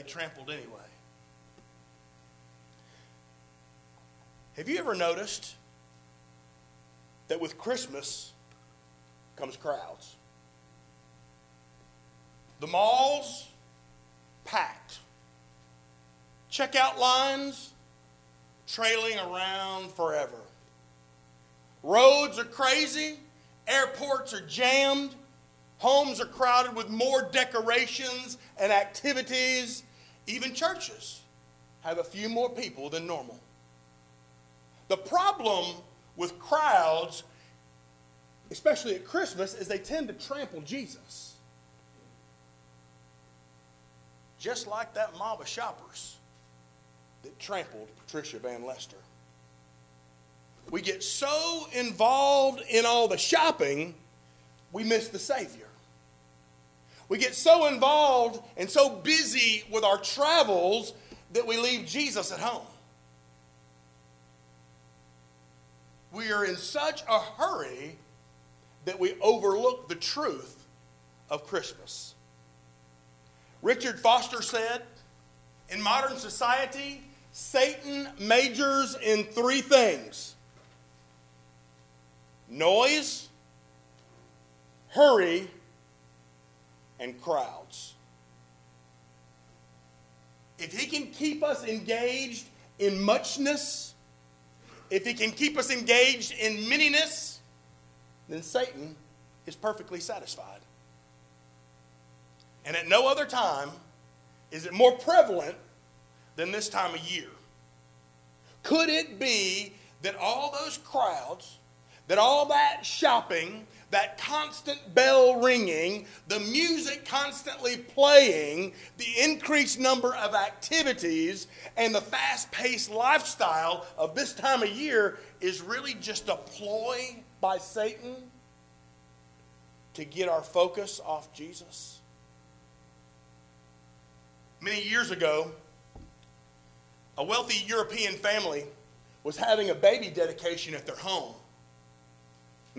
they trampled anyway. Have you ever noticed that with Christmas comes crowds? The malls packed. Checkout lines trailing around forever. Roads are crazy, airports are jammed, homes are crowded with more decorations and activities. Even churches have a few more people than normal. The problem with crowds, especially at Christmas, is they tend to trample Jesus. Just like that mob of shoppers that trampled Patricia Van Lester. We get so involved in all the shopping, we miss the Savior. We get so involved and so busy with our travels that we leave Jesus at home. We are in such a hurry that we overlook the truth of Christmas. Richard Foster said, in modern society, Satan majors in three things noise, hurry, and crowds. If he can keep us engaged in muchness, if he can keep us engaged in manyness, then Satan is perfectly satisfied. And at no other time is it more prevalent than this time of year. Could it be that all those crowds, that all that shopping, that constant bell ringing, the music constantly playing, the increased number of activities, and the fast paced lifestyle of this time of year is really just a ploy by Satan to get our focus off Jesus? Many years ago, a wealthy European family was having a baby dedication at their home.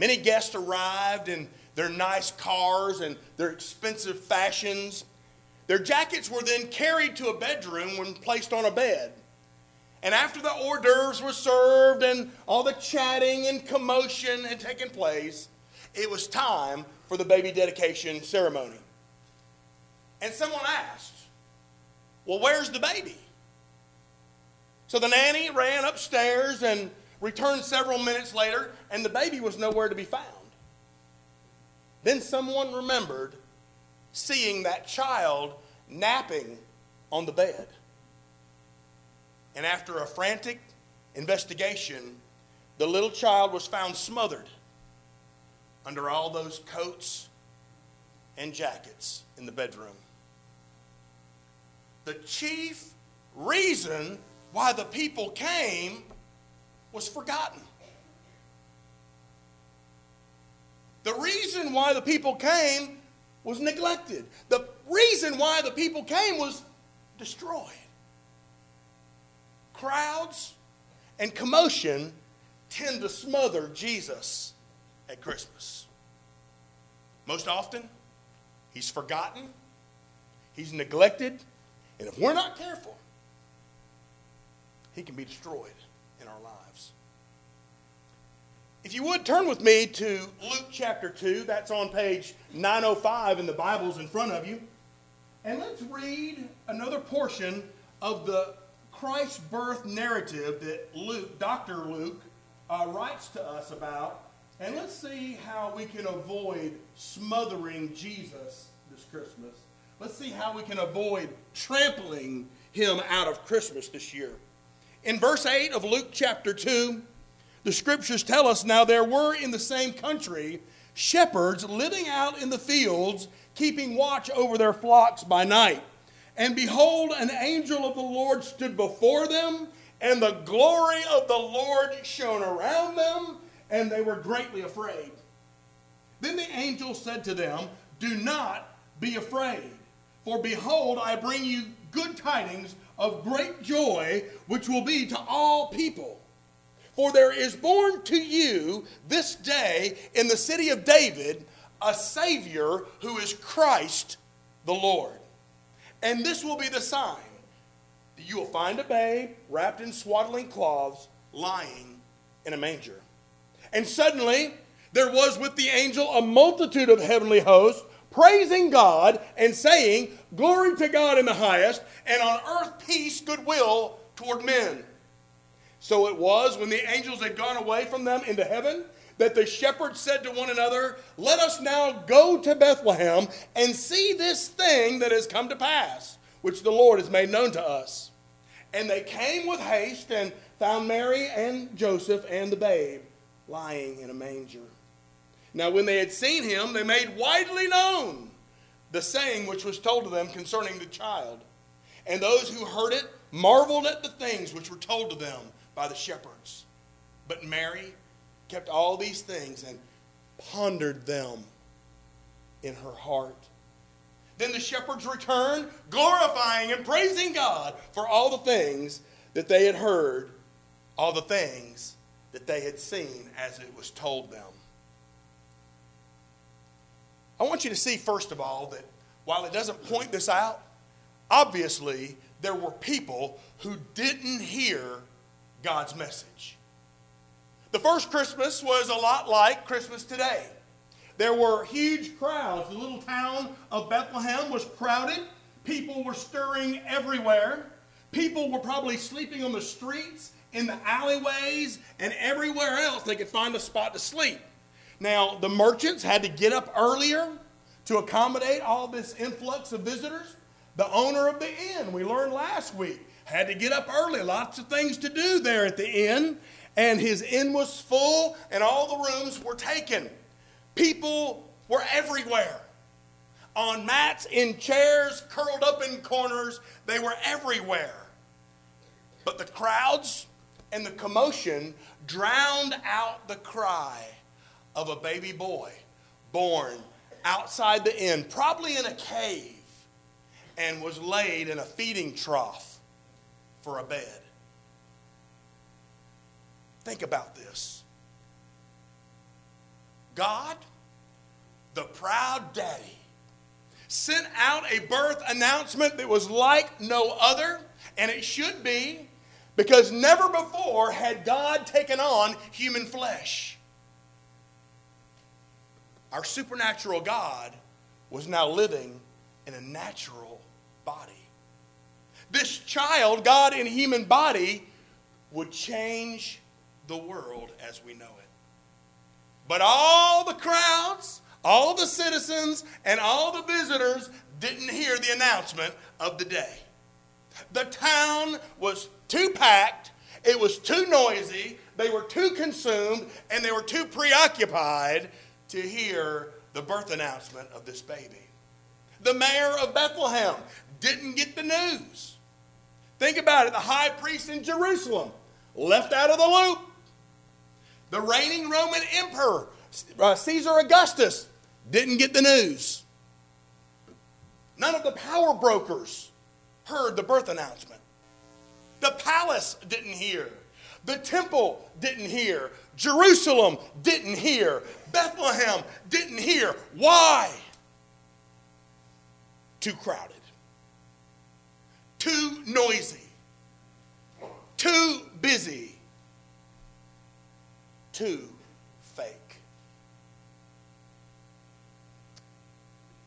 Many guests arrived in their nice cars and their expensive fashions. Their jackets were then carried to a bedroom when placed on a bed. And after the hors d'oeuvres were served and all the chatting and commotion had taken place, it was time for the baby dedication ceremony. And someone asked, Well, where's the baby? So the nanny ran upstairs and returned several minutes later, and the baby was nowhere to be found. Then someone remembered seeing that child napping on the bed. And after a frantic investigation, the little child was found smothered under all those coats and jackets in the bedroom. The chief reason why the people came was forgotten. The reason why the people came was neglected. The reason why the people came was destroyed. Crowds and commotion tend to smother Jesus at Christmas. Most often, he's forgotten, he's neglected, and if we're not careful, he can be destroyed in our lives. If you would turn with me to Luke chapter 2, that's on page 905 in the Bibles in front of you. And let's read another portion of the Christ birth narrative that Luke, Dr. Luke, uh, writes to us about. And let's see how we can avoid smothering Jesus this Christmas. Let's see how we can avoid trampling him out of Christmas this year. In verse 8 of Luke chapter 2, the scriptures tell us now there were in the same country shepherds living out in the fields, keeping watch over their flocks by night. And behold, an angel of the Lord stood before them, and the glory of the Lord shone around them, and they were greatly afraid. Then the angel said to them, Do not be afraid, for behold, I bring you good tidings of great joy, which will be to all people. For there is born to you this day in the city of David a Savior who is Christ the Lord. And this will be the sign that you will find a babe wrapped in swaddling cloths lying in a manger. And suddenly there was with the angel a multitude of heavenly hosts praising God and saying, Glory to God in the highest, and on earth peace, goodwill toward men. So it was when the angels had gone away from them into heaven that the shepherds said to one another, Let us now go to Bethlehem and see this thing that has come to pass, which the Lord has made known to us. And they came with haste and found Mary and Joseph and the babe lying in a manger. Now, when they had seen him, they made widely known the saying which was told to them concerning the child. And those who heard it marveled at the things which were told to them by the shepherds. But Mary kept all these things and pondered them in her heart. Then the shepherds returned, glorifying and praising God for all the things that they had heard, all the things that they had seen as it was told them. I want you to see, first of all, that while it doesn't point this out, obviously there were people who didn't hear God's message. The first Christmas was a lot like Christmas today. There were huge crowds. The little town of Bethlehem was crowded. People were stirring everywhere. People were probably sleeping on the streets, in the alleyways, and everywhere else they could find a spot to sleep. Now, the merchants had to get up earlier to accommodate all this influx of visitors. The owner of the inn, we learned last week, had to get up early. Lots of things to do there at the inn. And his inn was full, and all the rooms were taken. People were everywhere. On mats, in chairs, curled up in corners, they were everywhere. But the crowds and the commotion drowned out the cry of a baby boy born outside the inn, probably in a cave, and was laid in a feeding trough for a bed. Think about this. God, the proud daddy, sent out a birth announcement that was like no other, and it should be, because never before had God taken on human flesh. Our supernatural God was now living in a natural body. This child, God in human body, would change the world as we know it. But all the crowds, all the citizens, and all the visitors didn't hear the announcement of the day. The town was too packed, it was too noisy, they were too consumed, and they were too preoccupied to hear the birth announcement of this baby. The mayor of Bethlehem didn't get the news. Think about it the high priest in Jerusalem left out of the loop. The reigning Roman emperor, uh, Caesar Augustus, didn't get the news. None of the power brokers heard the birth announcement. The palace didn't hear. The temple didn't hear. Jerusalem didn't hear. Bethlehem didn't hear. Why? Too crowded, too noisy, too busy, too fake.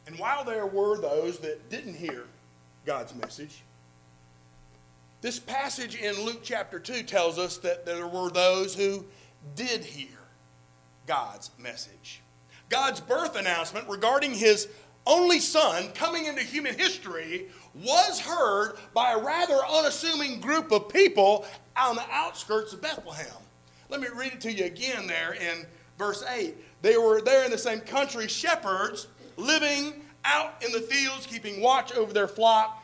And while there were those that didn't hear God's message, this passage in Luke chapter 2 tells us that there were those who did hear God's message. God's birth announcement regarding his only son coming into human history was heard by a rather unassuming group of people on the outskirts of Bethlehem. Let me read it to you again there in verse 8. They were there in the same country, shepherds living out in the fields, keeping watch over their flock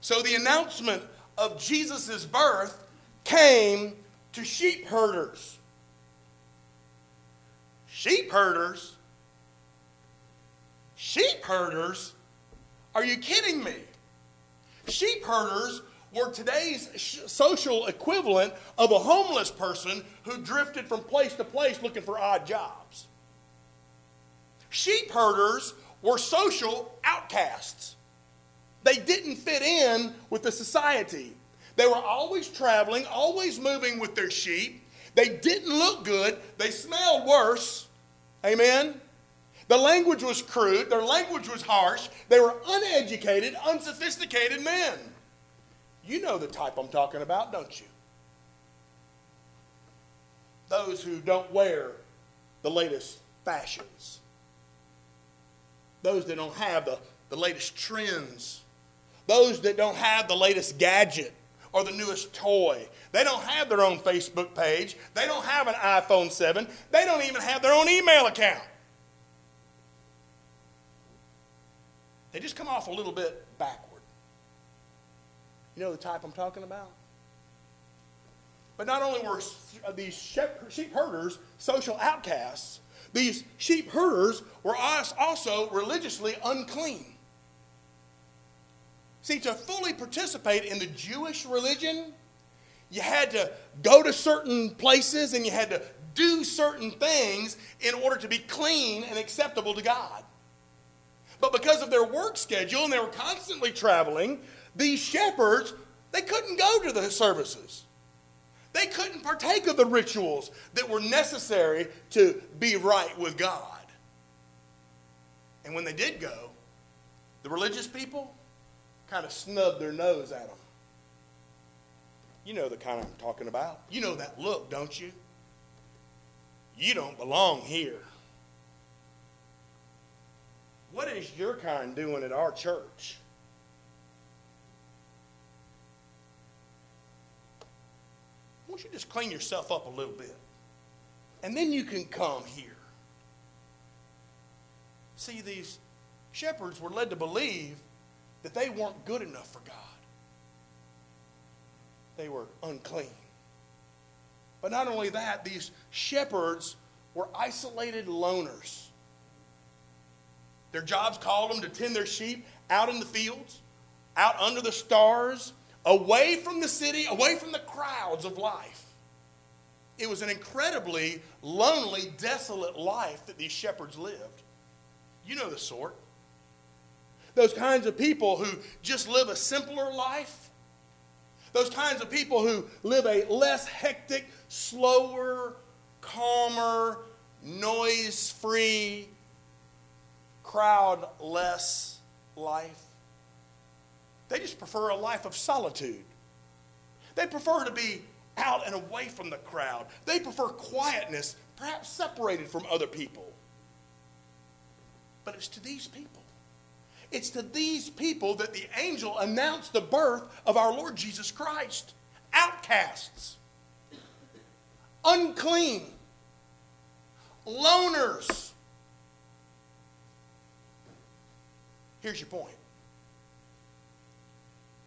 So the announcement of Jesus' birth came to sheep herders. Sheep herders? Sheep herders? Are you kidding me? Sheep herders were today's social equivalent of a homeless person who drifted from place to place looking for odd jobs. Sheep herders were social outcasts. They didn't fit in with the society. They were always traveling, always moving with their sheep. They didn't look good, they smelled worse. Amen? The language was crude, their language was harsh. They were uneducated, unsophisticated men. You know the type I'm talking about, don't you? Those who don't wear the latest fashions, those that don't have the, the latest trends, those that don't have the latest gadget or the newest toy. They don't have their own Facebook page. They don't have an iPhone 7. They don't even have their own email account. They just come off a little bit backward. You know the type I'm talking about? But not only were uh, these sheep herders social outcasts, these sheep herders were also religiously unclean. See, to fully participate in the Jewish religion, you had to go to certain places and you had to do certain things in order to be clean and acceptable to God. But because of their work schedule and they were constantly traveling, these shepherds, they couldn't go to the services. They couldn't partake of the rituals that were necessary to be right with God. And when they did go, the religious people kind of snubbed their nose at them. You know the kind I'm talking about. You know that look, don't you? You don't belong here. What is your kind doing at our church? Why don't you just clean yourself up a little bit? And then you can come here. See, these shepherds were led to believe that they weren't good enough for God. They were unclean. But not only that, these shepherds were isolated loners. Their jobs called them to tend their sheep out in the fields, out under the stars, away from the city, away from the crowds of life. It was an incredibly lonely, desolate life that these shepherds lived. You know the sort. Those kinds of people who just live a simpler life. Those kinds of people who live a less hectic, slower, calmer, noise free, crowd less life. They just prefer a life of solitude. They prefer to be out and away from the crowd. They prefer quietness, perhaps separated from other people. But it's to these people. It's to these people that the angel announced the birth of our Lord Jesus Christ. Outcasts, unclean, loners, Here's your point.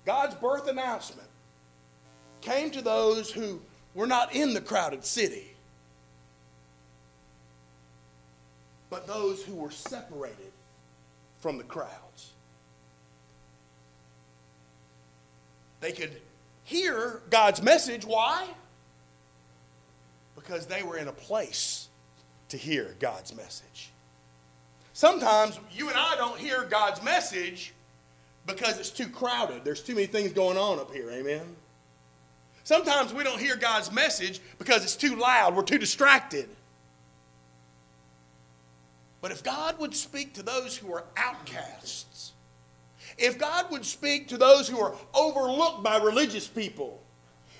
God's birth announcement came to those who were not in the crowded city, but those who were separated from the crowds. They could hear God's message. Why? Because they were in a place to hear God's message. Sometimes you and I don't hear God's message because it's too crowded. There's too many things going on up here. Amen. Sometimes we don't hear God's message because it's too loud. We're too distracted. But if God would speak to those who are outcasts, if God would speak to those who are overlooked by religious people,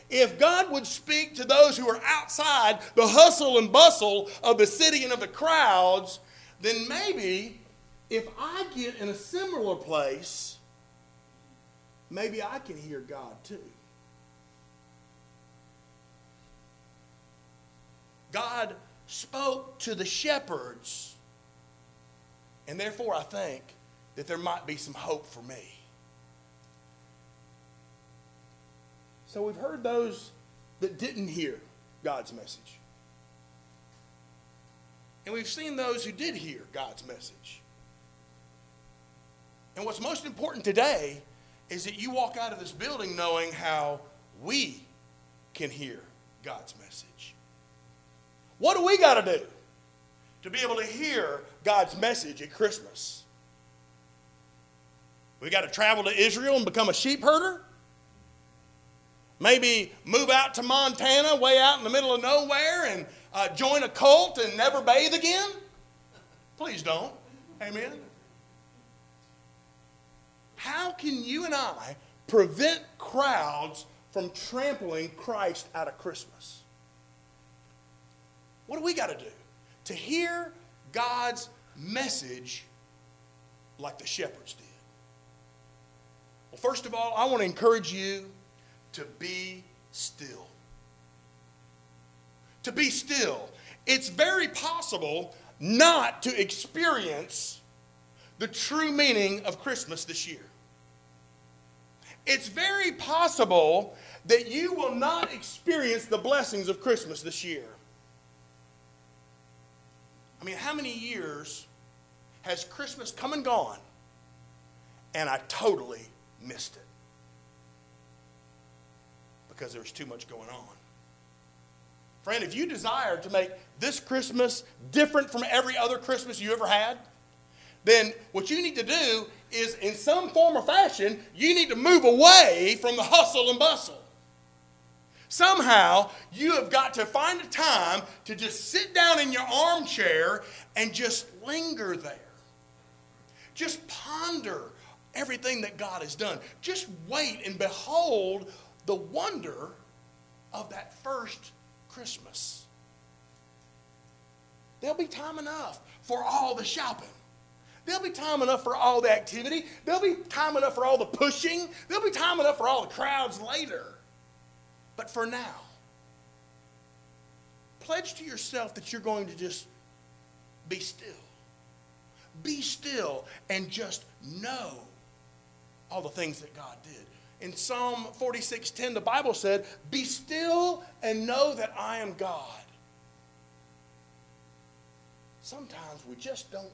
if God would speak to those who are outside the hustle and bustle of the city and of the crowds, then maybe if I get in a similar place, maybe I can hear God too. God spoke to the shepherds, and therefore I think that there might be some hope for me. So we've heard those that didn't hear God's message. And we've seen those who did hear God's message. And what's most important today is that you walk out of this building knowing how we can hear God's message. What do we got to do to be able to hear God's message at Christmas? We got to travel to Israel and become a sheep herder? Maybe move out to Montana, way out in the middle of nowhere, and uh, join a cult and never bathe again? Please don't. Amen. How can you and I prevent crowds from trampling Christ out of Christmas? What do we got to do to hear God's message like the shepherds did? Well, first of all, I want to encourage you to be still. To be still. It's very possible not to experience the true meaning of Christmas this year. It's very possible that you will not experience the blessings of Christmas this year. I mean, how many years has Christmas come and gone and I totally missed it? Because there was too much going on. Friend, if you desire to make this Christmas different from every other Christmas you ever had, then what you need to do is, in some form or fashion, you need to move away from the hustle and bustle. Somehow, you have got to find a time to just sit down in your armchair and just linger there. Just ponder everything that God has done. Just wait and behold the wonder of that first Christmas. There'll be time enough for all the shopping. There'll be time enough for all the activity. There'll be time enough for all the pushing. There'll be time enough for all the crowds later. But for now, pledge to yourself that you're going to just be still. Be still and just know all the things that God did. In Psalm 46:10, the Bible said, Be still and know that I am God. Sometimes we just don't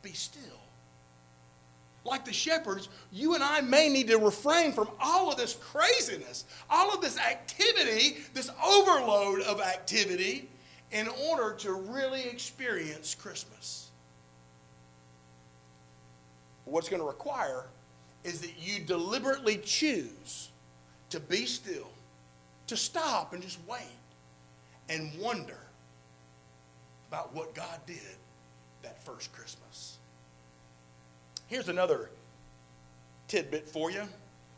be still. Like the shepherds, you and I may need to refrain from all of this craziness, all of this activity, this overload of activity, in order to really experience Christmas. What's going to require is that you deliberately choose to be still, to stop and just wait and wonder about what God did that first Christmas. Here's another tidbit for you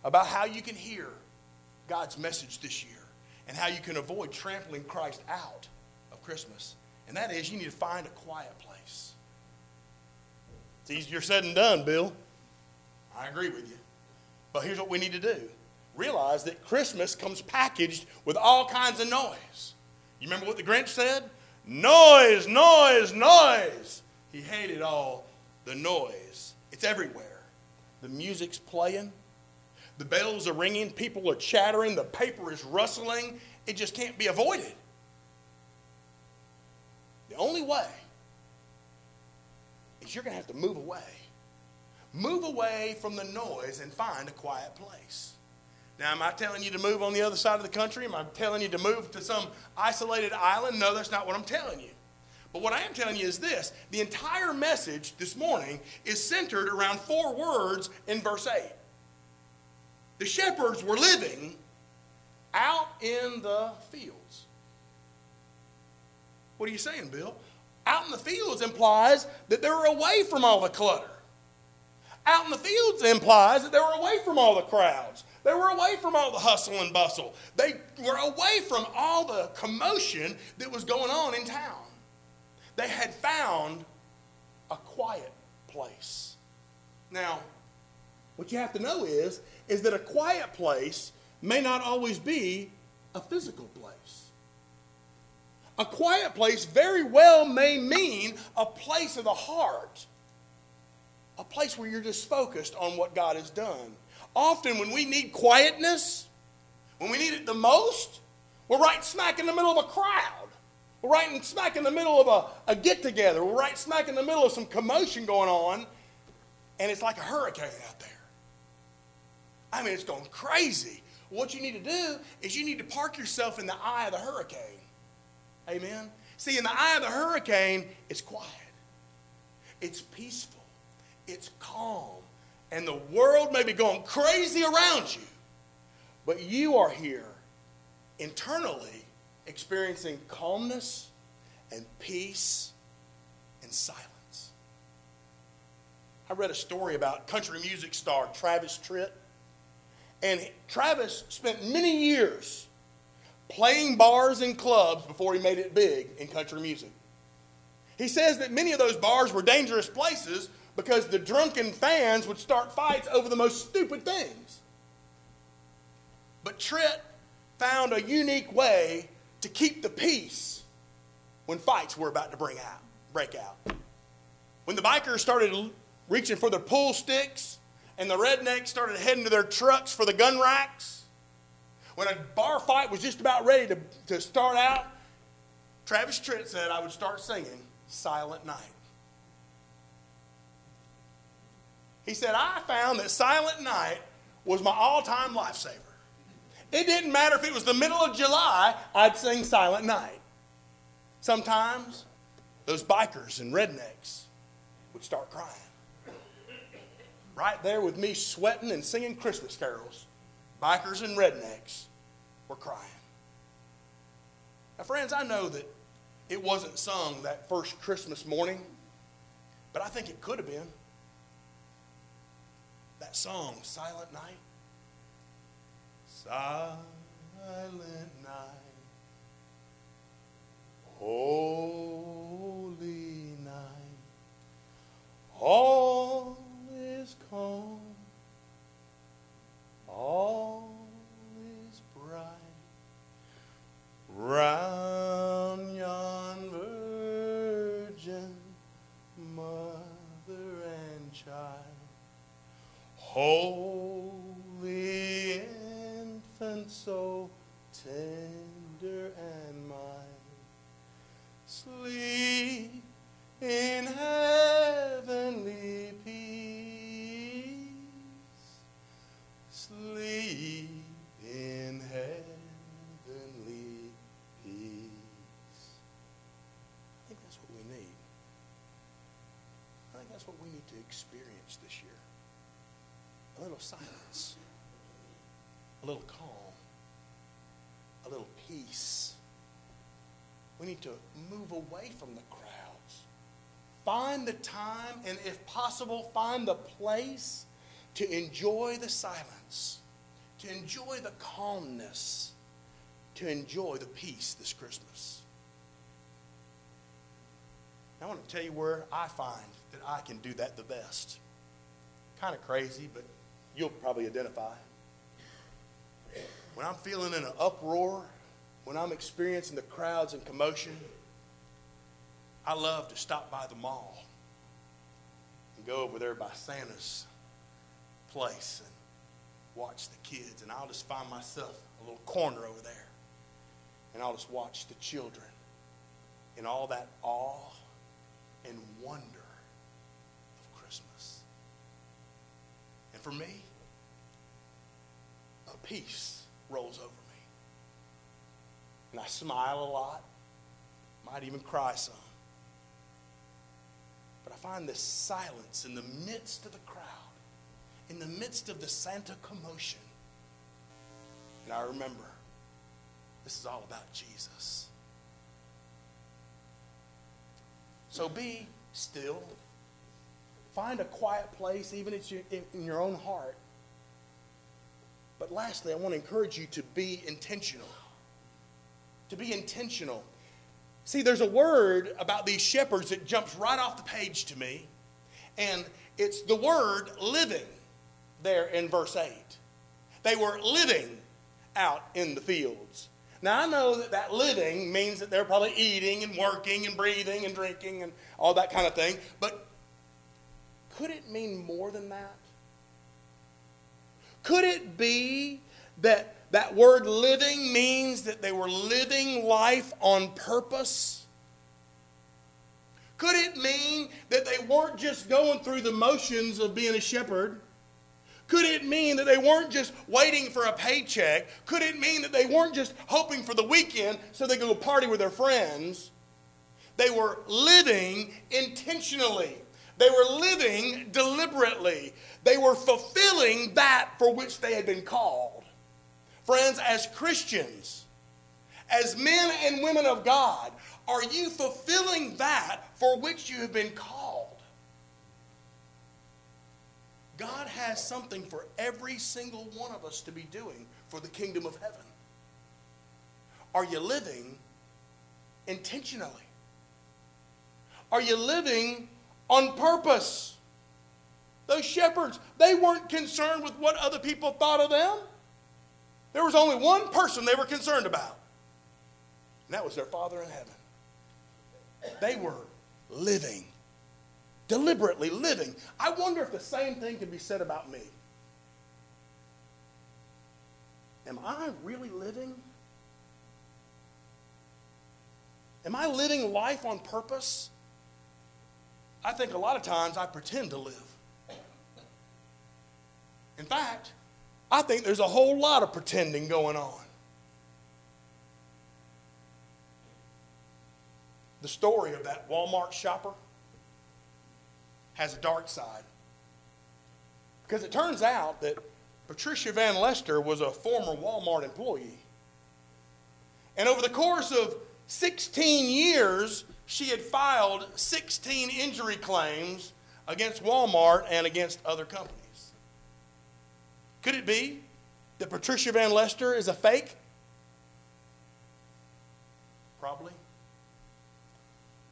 about how you can hear God's message this year and how you can avoid trampling Christ out of Christmas. And that is, you need to find a quiet place. It's easier said than done, Bill. I agree with you. But here's what we need to do realize that Christmas comes packaged with all kinds of noise. You remember what the Grinch said? Noise, noise, noise. He hated all the noise. It's everywhere. The music's playing, the bells are ringing, people are chattering, the paper is rustling. It just can't be avoided. The only way is you're going to have to move away Move away from the noise and find a quiet place. Now, am I telling you to move on the other side of the country? Am I telling you to move to some isolated island? No, that's not what I'm telling you. But what I am telling you is this the entire message this morning is centered around four words in verse 8. The shepherds were living out in the fields. What are you saying, Bill? Out in the fields implies that they were away from all the clutter. Out in the fields implies that they were away from all the crowds. They were away from all the hustle and bustle. They were away from all the commotion that was going on in town. They had found a quiet place. Now, what you have to know is, is that a quiet place may not always be a physical place. A quiet place very well may mean a place of the heart a place where you're just focused on what God has done. Often, when we need quietness, When we need it the most, we're right smack in the middle of a crowd. Right smack in the middle of a, a get together. We're right smack in the middle of some commotion going on, and it's like a hurricane out there. I mean, it's going crazy. What you need to do is you need to park yourself in the eye of the hurricane. Amen? See, in the eye of the hurricane, it's quiet, it's peaceful, it's calm, and the world may be going crazy around you, but you are here internally experiencing calmness and peace and silence. I read a story about country music star Travis Tritt. And Travis spent many years playing bars and clubs before he made it big in country music. He says that many of those bars were dangerous places because the drunken fans would start fights over the most stupid things. But Tritt found a unique way to keep the peace when fights were about to bring out, break out. When the bikers started reaching for their pool sticks and the rednecks started heading to their trucks for the gun racks, when a bar fight was just about ready to, to start out, Travis Tritt said I would start singing Silent Night. He said, I found that Silent Night was my all time lifesaver. It didn't matter if it was the middle of July, I'd sing Silent Night. Sometimes those bikers and rednecks would start crying. Right there with me sweating and singing Christmas carols, bikers and rednecks were crying. Now, friends, I know that it wasn't sung that first Christmas morning, but I think it could have been. That song, Silent Night. Silent night, holy night, all is calm, all is bright, round yon virgin mother and child. Holy so tender and mild, sleep in heavenly peace. Sleep in heavenly peace. I think that's what we need. I think that's what we need to experience this year. A little silence, a little calm, a little peace. We need to move away from the crowds. Find the time, and if possible, find the place to enjoy the silence, to enjoy the calmness, to enjoy the peace this Christmas. I want to tell you where I find that I can do that the best. Kind of crazy, but you'll probably identify. When I'm feeling in an uproar, when I'm experiencing the crowds and commotion, I love to stop by the mall and go over there by Santa's place and watch the kids. And I'll just find myself a little corner over there. And I'll just watch the children in all that awe and wonder of Christmas. And for me, a peace rolls over me. And I smile a lot, might even cry some. But I find this silence in the midst of the crowd, in the midst of the Santa commotion. And I remember this is all about Jesus. So be still. Find a quiet place, even in your own heart. But lastly, I want to encourage you to be intentional. To be intentional. See, there's a word about these shepherds that jumps right off the page to me, and it's the word living there in verse 8. They were living out in the fields. Now, I know that that living means that they're probably eating and working and breathing and drinking and all that kind of thing, but could it mean more than that? Could it be that that word living means that they were living life on purpose? Could it mean that they weren't just going through the motions of being a shepherd? Could it mean that they weren't just waiting for a paycheck? Could it mean that they weren't just hoping for the weekend so they could go party with their friends? They were living intentionally. They were living deliberately. They were fulfilling that for which they had been called. Friends, as Christians, as men and women of God, are you fulfilling that for which you have been called? God has something for every single one of us to be doing for the kingdom of heaven. Are you living intentionally? Are you living on purpose? Those shepherds, they weren't concerned with what other people thought of them. There was only one person they were concerned about, and that was their Father in heaven. They were living, deliberately living. I wonder if the same thing could be said about me. Am I really living? Am I living life on purpose? I think a lot of times I pretend to live. In fact, I think there's a whole lot of pretending going on. the story of that Walmart shopper has a dark side. Because it turns out that Patricia Van Lester was a former Walmart employee. And over the course of 16 years, she had filed 16 injury claims against Walmart and against other companies. Could it be that Patricia Van Lester is a fake? Probably.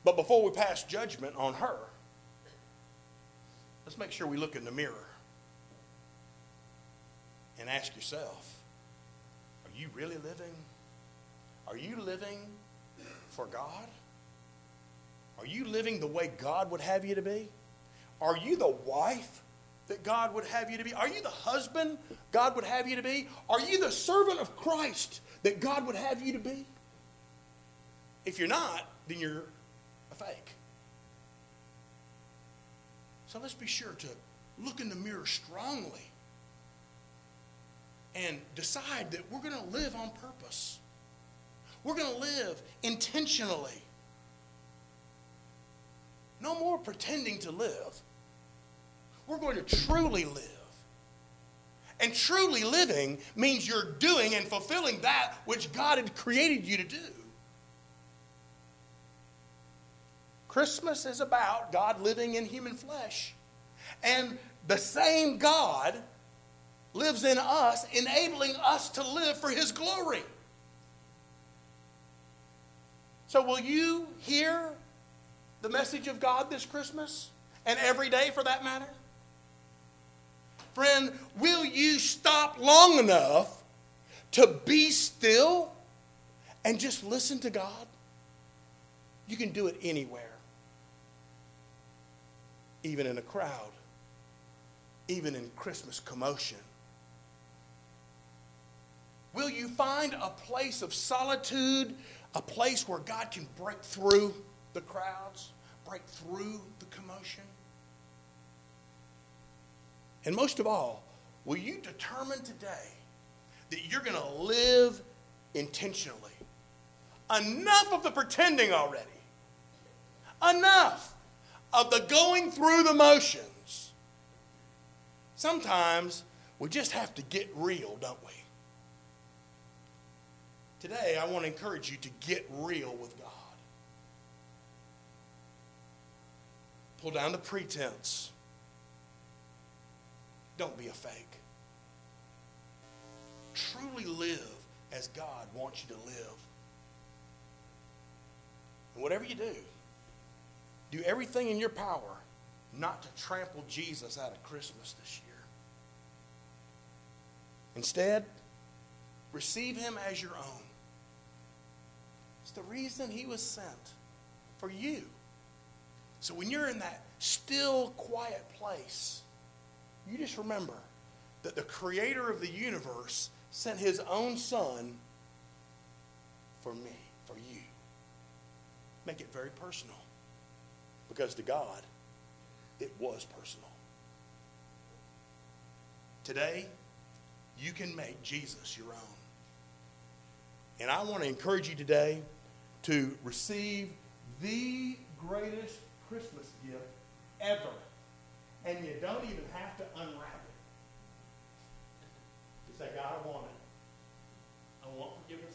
But before we pass judgment on her, let's make sure we look in the mirror and ask yourself are you really living? Are you living for God? Are you living the way God would have you to be? Are you the wife that God would have you to be? Are you the husband God would have you to be? Are you the servant of Christ that God would have you to be? If you're not, then you're a fake. So let's be sure to look in the mirror strongly and decide that we're going to live on purpose. We're going to live intentionally. No more pretending to live. We're going to truly live. And truly living means you're doing and fulfilling that which God had created you to do. Christmas is about God living in human flesh. And the same God lives in us, enabling us to live for his glory. So, will you hear the message of God this Christmas and every day for that matter? Friend, will you stop long enough to be still and just listen to God? You can do it anywhere even in a crowd, even in Christmas commotion? Will you find a place of solitude, a place where God can break through the crowds, break through the commotion? And most of all, will you determine today that you're going to live intentionally? Enough of the pretending already. Enough of the going through the motions. Sometimes we just have to get real, don't we? Today, I want to encourage you to get real with God. Pull down the pretense. Don't be a fake. Truly live as God wants you to live. And whatever you do, do everything in your power not to trample Jesus out of Christmas this year. Instead, receive him as your own. It's the reason he was sent for you. So when you're in that still, quiet place, you just remember that the creator of the universe sent his own son for me, for you. Make it very personal. Because to God, it was personal. Today, you can make Jesus your own. And I want to encourage you today to receive the greatest Christmas gift ever. And you don't even have to unwrap it. You say, God, I want it. I want forgiveness